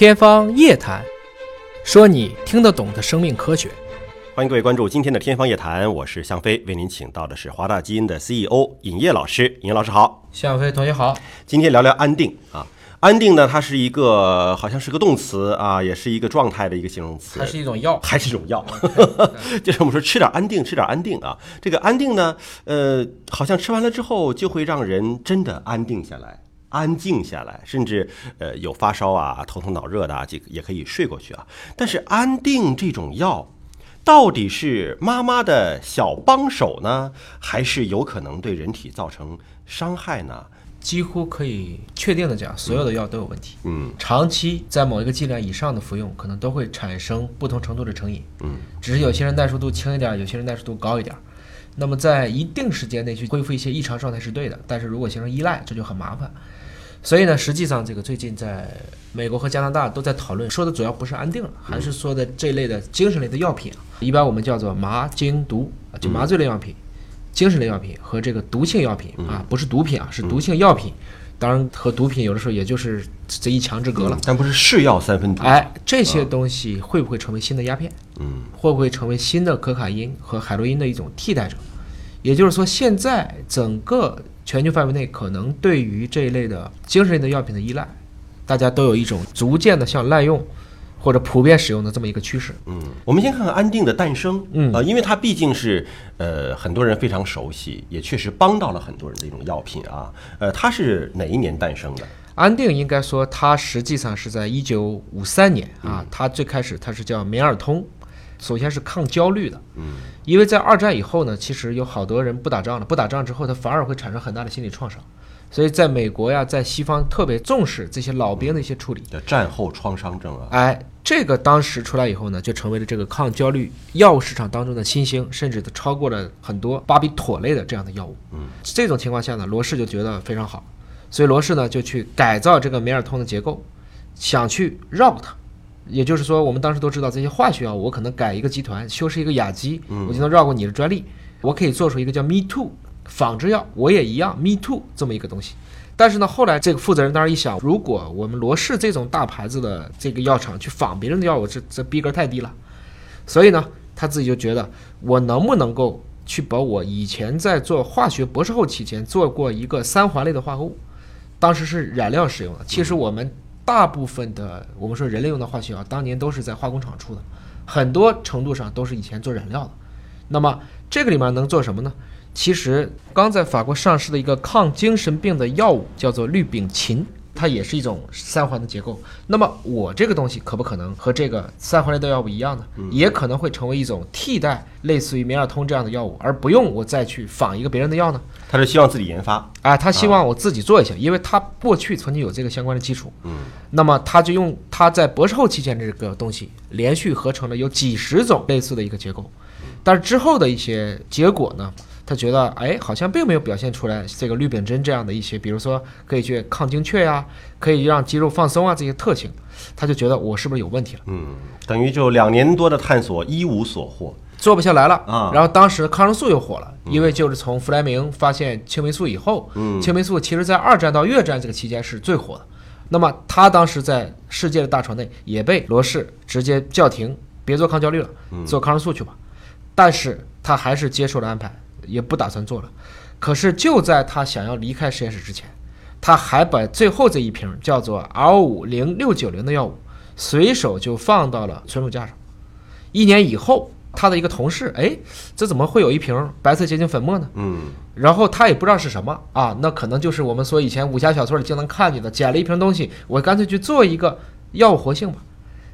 天方夜谭，说你听得懂的生命科学。欢迎各位关注今天的《天方夜谭》，我是向飞，为您请到的是华大基因的 CEO 尹烨老师。尹烨老师好，向飞同学好。今天聊聊安定啊。安定呢，它是一个好像是个动词啊，也是一个状态的一个形容词。它是一种药，还是一种药？就是我们说吃点安定，吃点安定啊。这个安定呢，呃，好像吃完了之后就会让人真的安定下来。安静下来，甚至呃有发烧啊、头疼脑热的啊，这也可以睡过去啊。但是安定这种药，到底是妈妈的小帮手呢，还是有可能对人体造成伤害呢？几乎可以确定的讲，所有的药都有问题。嗯长期在某一个剂量以上的服用，可能都会产生不同程度的成瘾。嗯，只是有些人耐受度轻一点，有些人耐受度高一点。那么在一定时间内去恢复一些异常状态是对的，但是如果形成依赖，这就很麻烦。所以呢，实际上这个最近在美国和加拿大都在讨论，说的主要不是安定了，还是说的这类的精神类的药品啊，一般我们叫做麻精毒啊，就麻醉类药品、精神类药品和这个毒性药品啊，不是毒品啊，是毒性药品。当然和毒品有的时候也就是这一墙之隔了。但不是是药三分毒。哎，这些东西会不会成为新的鸦片？嗯会不会成为新的可卡因和海洛因的一种替代者？也就是说，现在整个全球范围内，可能对于这一类的精神类的药品的依赖，大家都有一种逐渐的向滥用或者普遍使用的这么一个趋势。嗯，我们先看看安定的诞生。嗯呃，因为它毕竟是呃很多人非常熟悉，也确实帮到了很多人的一种药品啊。呃，它是哪一年诞生的？安定应该说，它实际上是在一九五三年啊，它最开始它是叫棉尔通，首先是抗焦虑的。嗯因为在二战以后呢，其实有好多人不打仗了，不打仗之后，他反而会产生很大的心理创伤，所以在美国呀，在西方特别重视这些老兵的一些处理。的战后创伤症啊。哎，这个当时出来以后呢，就成为了这个抗焦虑药物市场当中的新星，甚至都超过了很多巴比妥类的这样的药物。嗯，这种情况下呢，罗氏就觉得非常好，所以罗氏呢就去改造这个梅尔通的结构，想去绕它。也就是说，我们当时都知道这些化学药物，我可能改一个集团，修饰一个亚基，我就能绕过你的专利。我可以做出一个叫 Me Too 仿制药，我也一样 Me Too 这么一个东西。但是呢，后来这个负责人当时一想，如果我们罗氏这种大牌子的这个药厂去仿别人的药物，这这逼格太低了。所以呢，他自己就觉得，我能不能够去把我以前在做化学博士后期间做过一个三环类的化合物，当时是染料使用的。其实我们大部分的我们说人类用的化学药，当年都是在化工厂出的，很多程度上都是以前做染料的。那么这个里面能做什么呢？其实刚在法国上市的一个抗精神病的药物叫做氯丙嗪，它也是一种三环的结构。那么我这个东西可不可能和这个三环类的药物一样呢？也可能会成为一种替代，类似于棉尔通这样的药物，而不用我再去仿一个别人的药呢？他是希望自己研发。啊，他希望我自己做一下，因为他过去曾经有这个相关的基础。嗯，那么他就用他在博士后期间这个东西，连续合成了有几十种类似的一个结构，但是之后的一些结果呢，他觉得哎，好像并没有表现出来这个氯丙真这样的一些，比如说可以去抗精确呀，可以让肌肉放松啊这些特性，他就觉得我是不是有问题了？嗯，等于就两年多的探索一无所获。做不下来了啊然后当时抗生素又火了，因为就是从弗莱明发现青霉素以后，嗯青霉素其实在二战到越战这个期间是最火的。那么他当时在世界的大船内也被罗氏直接叫停，别做抗焦虑了，做抗生素去吧。但是他还是接受了安排，也不打算做了。可是就在他想要离开实验室之前，他还把最后这一瓶叫做 R 五零六九零的药物，随手就放到了存储架上。一年以后，他的一个同事，哎，这怎么会有一瓶白色结晶粉末呢？嗯然后他也不知道是什么啊，那可能就是我们说以前武侠小说里经常看见的，捡了一瓶东西，我干脆去做一个药物活性吧。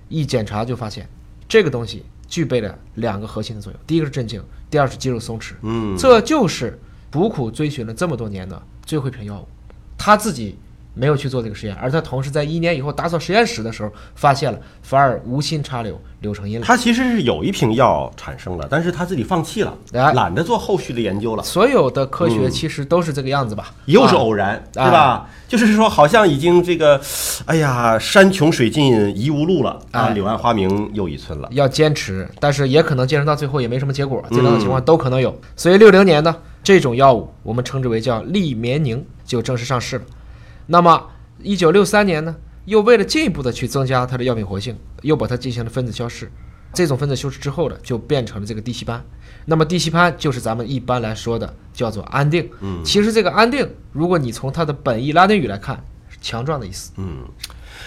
一检查就发现，这个东西具备了两个核心的作用，第一个是镇静，第二是肌肉松弛。嗯，这就是苦苦追寻了这么多年的最后一瓶药物。他自己没有去做这个实验，而他同时在一年以后打扫实验室的时候，发现了，反而无心插柳柳成荫了。他其实是有一瓶药产生了，但是他自己放弃了，哎懒得做后续的研究了。所有的科学其实都是这个样子吧？又是啊偶然，对吧？就是说，好像已经这个，哎呀，山穷水尽疑无路了啊，哎柳暗花明又一村了。要坚持，但是也可能坚持到最后也没什么结果，这两种情况都可能有。所以六零年呢，这种药物我们称之为叫利眠宁，就正式上市了。那么一九六三年呢，又为了进一步的去增加它的药品活性，又把它进行了分子消逝。这种分子修饰之后呢，就变成了这个地西泮。那么地西泮就是咱们一般来说的叫做安定。嗯其实这个安定，如果你从它的本意拉丁语来看，是强壮的意思。嗯，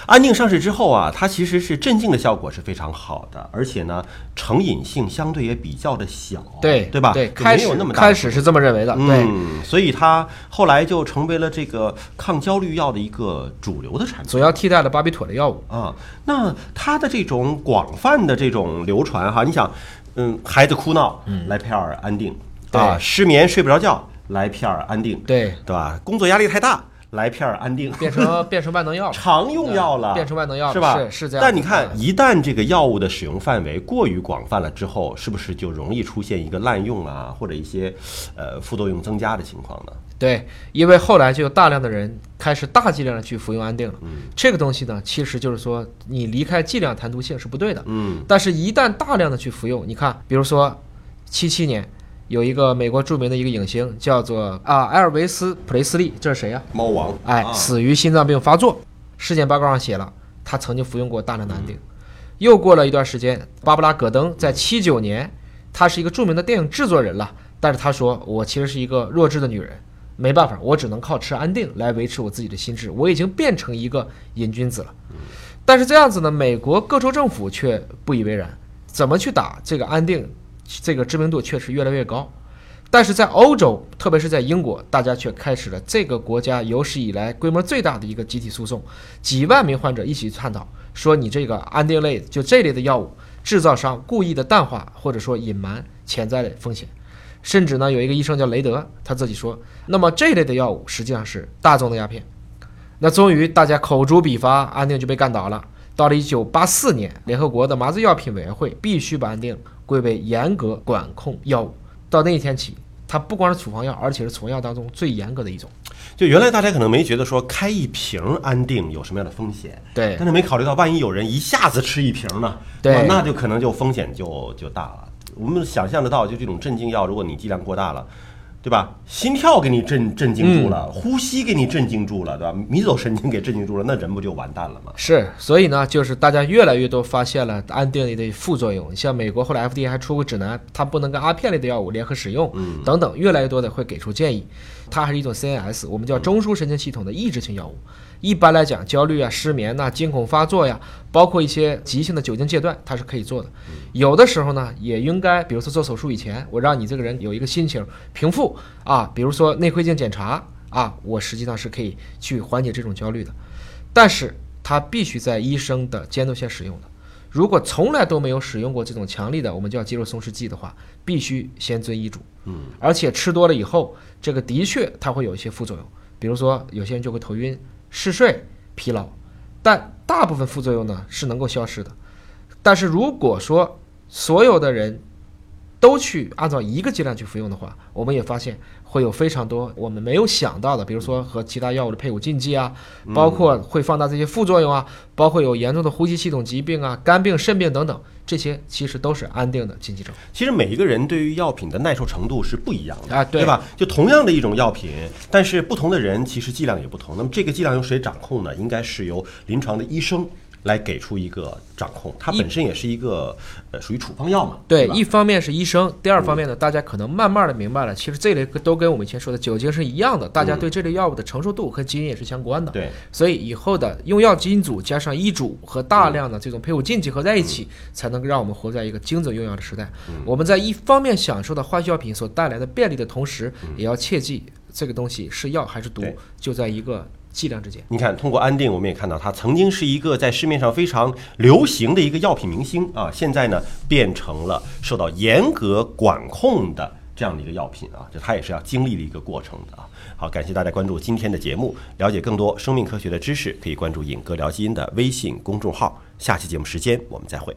安定上市之后啊，它其实是镇静的效果是非常好的，而且呢，成瘾性相对也比较的小，对对吧？对，就开始没有那么大开始是这么认为的。对，嗯，所以它后来就成为了这个抗焦虑药的一个主流的产品。主要替代了巴比妥的药物。啊，那它的这种广泛的这种流传哈，你想，嗯，孩子哭闹，来片儿安定，啊，失眠睡不着觉，来片儿安定，对，对吧？工作压力太大，来片安定，变成变成万能药了。常用药了，变成万能药了是吧？是是这样但你看嗯，一旦这个药物的使用范围过于广泛了之后，是不是就容易出现一个滥用啊，或者一些呃副作用增加的情况呢？对，因为后来就有大量的人开始大剂量的去服用安定了。嗯这个东西呢，其实就是说你离开剂量谈毒性是不对的。嗯但是，一旦大量的去服用，你看，比如说，七七年有一个美国著名的一个影星叫做啊埃尔维斯·普雷斯利，这是谁呀、猫王，哎，啊死于心脏病发作。尸检报告上写了，他曾经服用过大量的安定。又过了一段时间，巴布拉·戈登在七九年，他是一个著名的电影制作人了，但是他说我其实是一个弱智的女人，没办法，我只能靠吃安定来维持我自己的心智，我已经变成一个瘾君子了。但是这样子呢，美国各州政府却不以为然，怎么去打这个安定，这个知名度确实越来越高。但是在欧洲，特别是在英国，大家却开始了这个国家有史以来规模最大的一个集体诉讼，几万名患者一起探讨，说你这个安定类就这类的药物，制造商故意的淡化或者说隐瞒潜在的风险，甚至呢有一个医生叫雷德，他自己说，那么这类的药物实际上是大众的鸦片。那终于大家口诛笔伐，安定就被干倒了。到了一九八四年，联合国的麻醉药品委员会必须把安定归为严格管控药物。到那一天起，它不光是处方药，而且是处方药当中最严格的一种。就原来大家可能没觉得说开一瓶安定有什么样的风险，对但是没考虑到万一有人一下子吃一瓶呢，对哇那就可能就风险就就大了。我们想象得到，就这种镇静药，如果你剂量过大了。对吧？心跳给你震震惊住了，嗯呼吸给你震惊住了，对吧？迷走神经给震惊住了，那人不就完蛋了吗？是，所以呢，就是大家越来越多发现了安定类的副作用。像美国后来 FDA 还出过指南，它不能跟阿片类的药物联合使用，嗯等等，越来越多的会给出建议。它还是一种 CNS，我们叫中枢神经系统的抑制性药物。一般来讲，焦虑啊、失眠呐、惊恐发作呀，包括一些急性的酒精戒断，它是可以做的。有的时候呢，也应该，比如说做手术以前，我让你这个人有一个心情平复啊，比如说内窥镜检查啊，我实际上是可以去缓解这种焦虑的。但是它必须在医生的监督下使用的。如果从来都没有使用过这种强力的我们叫肌肉松弛剂的话，必须先遵医嘱。嗯，而且吃多了以后，这个的确它会有一些副作用，比如说有些人就会头晕、嗜睡、疲劳，但大部分副作用呢是能够消失的。但是如果说所有的人都去按照一个剂量去服用的话，我们也发现会有非常多我们没有想到的，比如说和其他药物的配伍禁忌啊，包括会放大这些副作用啊，包括有严重的呼吸系统疾病啊、肝病、肾病等等，这些其实都是安定的禁忌症。其实每一个人对于药品的耐受程度是不一样的啊对吧？就同样的一种药品，但是不同的人其实剂量也不同。那么这个剂量由谁掌控呢？应该是由临床的医生来给出一个掌控。它本身也是一个呃属于处方药嘛，对，吧一方面是医生，第二方面呢，大家可能慢慢的明白了，其实这类都跟我们以前说的酒精是一样的，大家对这类药物的承受度和基因也是相关的。对，所以以后的用药基因组加上医嘱和大量的这种配伍禁忌合在一起，才能让我们活在一个精准用药的时代。我们在一方面享受到化学药品所带来的便利的同时，也要切记这个东西是药还是毒，就在一个剂量之间。你看，通过安定，我们也看到它曾经是一个在市面上非常流行的一个药品明星啊，现在呢变成了受到严格管控的这样的一个药品啊，这它也是要经历的一个过程的啊。好，感谢大家关注今天的节目，了解更多生命科学的知识，可以关注“尹哥聊基因”的微信公众号。下期节目时间我们再会。